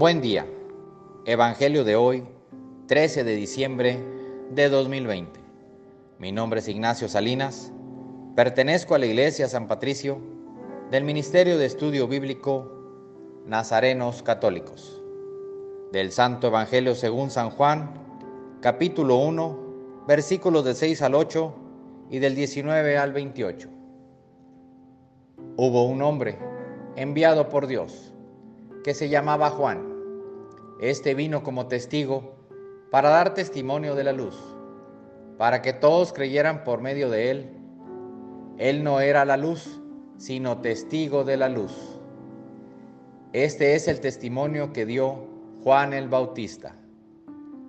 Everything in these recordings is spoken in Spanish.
Buen día. Evangelio de hoy, 13 de diciembre de 2020. Mi nombre es Ignacio Salinas. Pertenezco a la Iglesia San Patricio del Ministerio de Estudio Bíblico Nazarenos Católicos. Del Santo Evangelio según San Juan, capítulo 1, versículos de 6 al 8 y del 19 al 28. Hubo un hombre enviado por Dios que se llamaba Juan. Este vino como testigo para dar testimonio de la luz, para que todos creyeran por medio de él. Él no era la luz, sino testigo de la luz. Este es el testimonio que dio Juan el Bautista.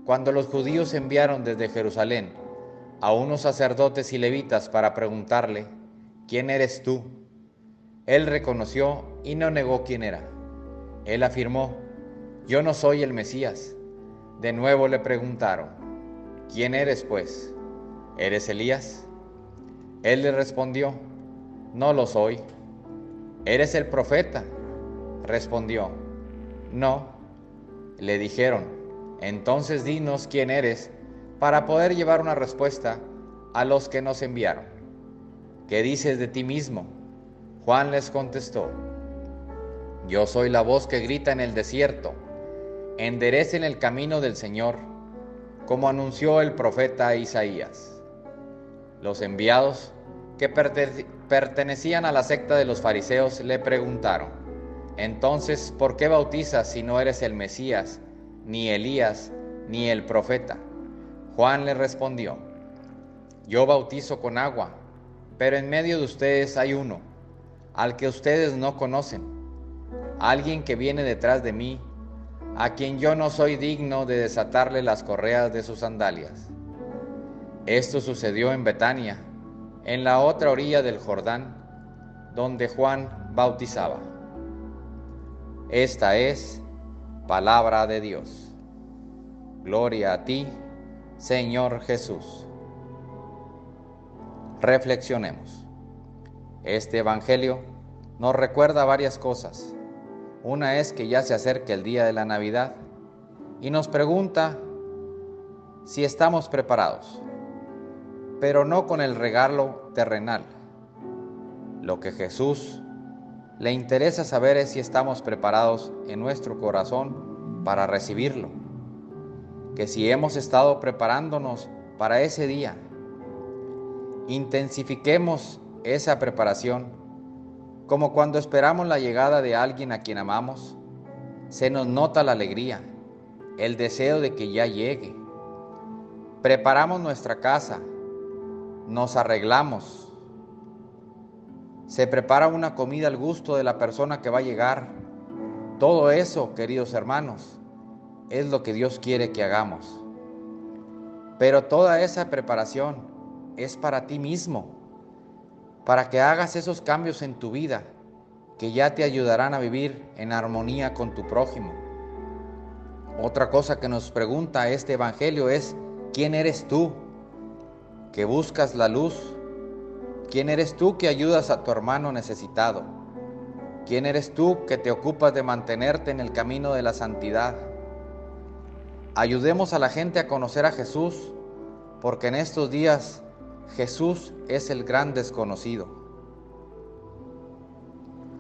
Cuando los judíos enviaron desde Jerusalén a unos sacerdotes y levitas para preguntarle, ¿quién eres tú? Él reconoció y no negó quién era. Él afirmó, yo no soy el Mesías. De nuevo le preguntaron, ¿quién eres pues? ¿Eres Elías? Él le respondió, no lo soy. ¿Eres el profeta? Respondió, no. Le dijeron, entonces dinos quién eres para poder llevar una respuesta a los que nos enviaron. ¿Qué dices de ti mismo? Juan les contestó, yo soy la voz que grita en el desierto, enderecen el camino del Señor, como anunció el profeta Isaías. Los enviados que pertenecían a la secta de los fariseos le preguntaron, entonces, ¿por qué bautizas si no eres el Mesías, ni Elías, ni el profeta? Juan le respondió, yo bautizo con agua, pero en medio de ustedes hay uno, al que ustedes no conocen, alguien que viene detrás de mí, a quien yo no soy digno de desatarle las correas de sus sandalias. Esto sucedió en Betania, en la otra orilla del Jordán, donde Juan bautizaba. Esta es palabra de Dios. Gloria a ti, Señor Jesús. Reflexionemos. Este Evangelio nos recuerda varias cosas. Una es que ya se acerca el día de la Navidad y nos pregunta si estamos preparados, pero no con el regalo terrenal. Lo que Jesús le interesa saber es si estamos preparados en nuestro corazón para recibirlo, que si hemos estado preparándonos para ese día, intensifiquemos esa preparación como cuando esperamos la llegada de alguien a quien amamos, se nos nota la alegría, el deseo de que ya llegue. Preparamos nuestra casa, nos arreglamos, se prepara una comida al gusto de la persona que va a llegar. Todo eso, queridos hermanos, es lo que Dios quiere que hagamos. Pero toda esa preparación es para ti mismo para que hagas esos cambios en tu vida que ya te ayudarán a vivir en armonía con tu prójimo. Otra cosa que nos pregunta este Evangelio es, ¿quién eres tú que buscas la luz? ¿Quién eres tú que ayudas a tu hermano necesitado? ¿Quién eres tú que te ocupas de mantenerte en el camino de la santidad? Ayudemos a la gente a conocer a Jesús, porque en estos días Jesús es el gran desconocido.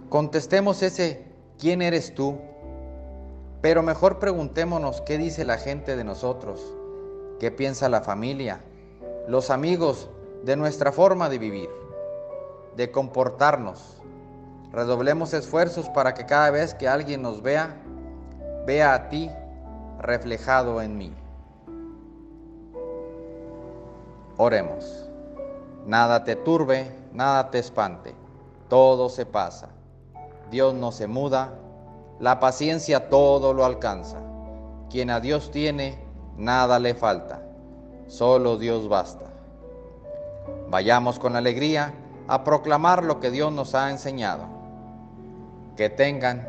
Contestemos ese ¿quién eres tú? Pero mejor preguntémonos qué dice la gente de nosotros, qué piensa la familia, los amigos de nuestra forma de vivir, de comportarnos. Redoblemos esfuerzos para que cada vez que alguien nos vea, vea a ti reflejado en mí. Oremos. Nada te turbe, nada te espante, todo se pasa. Dios no se muda, la paciencia todo lo alcanza. Quien a Dios tiene, nada le falta, solo Dios basta. Vayamos con alegría a proclamar lo que Dios nos ha enseñado. Que tengan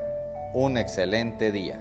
un excelente día.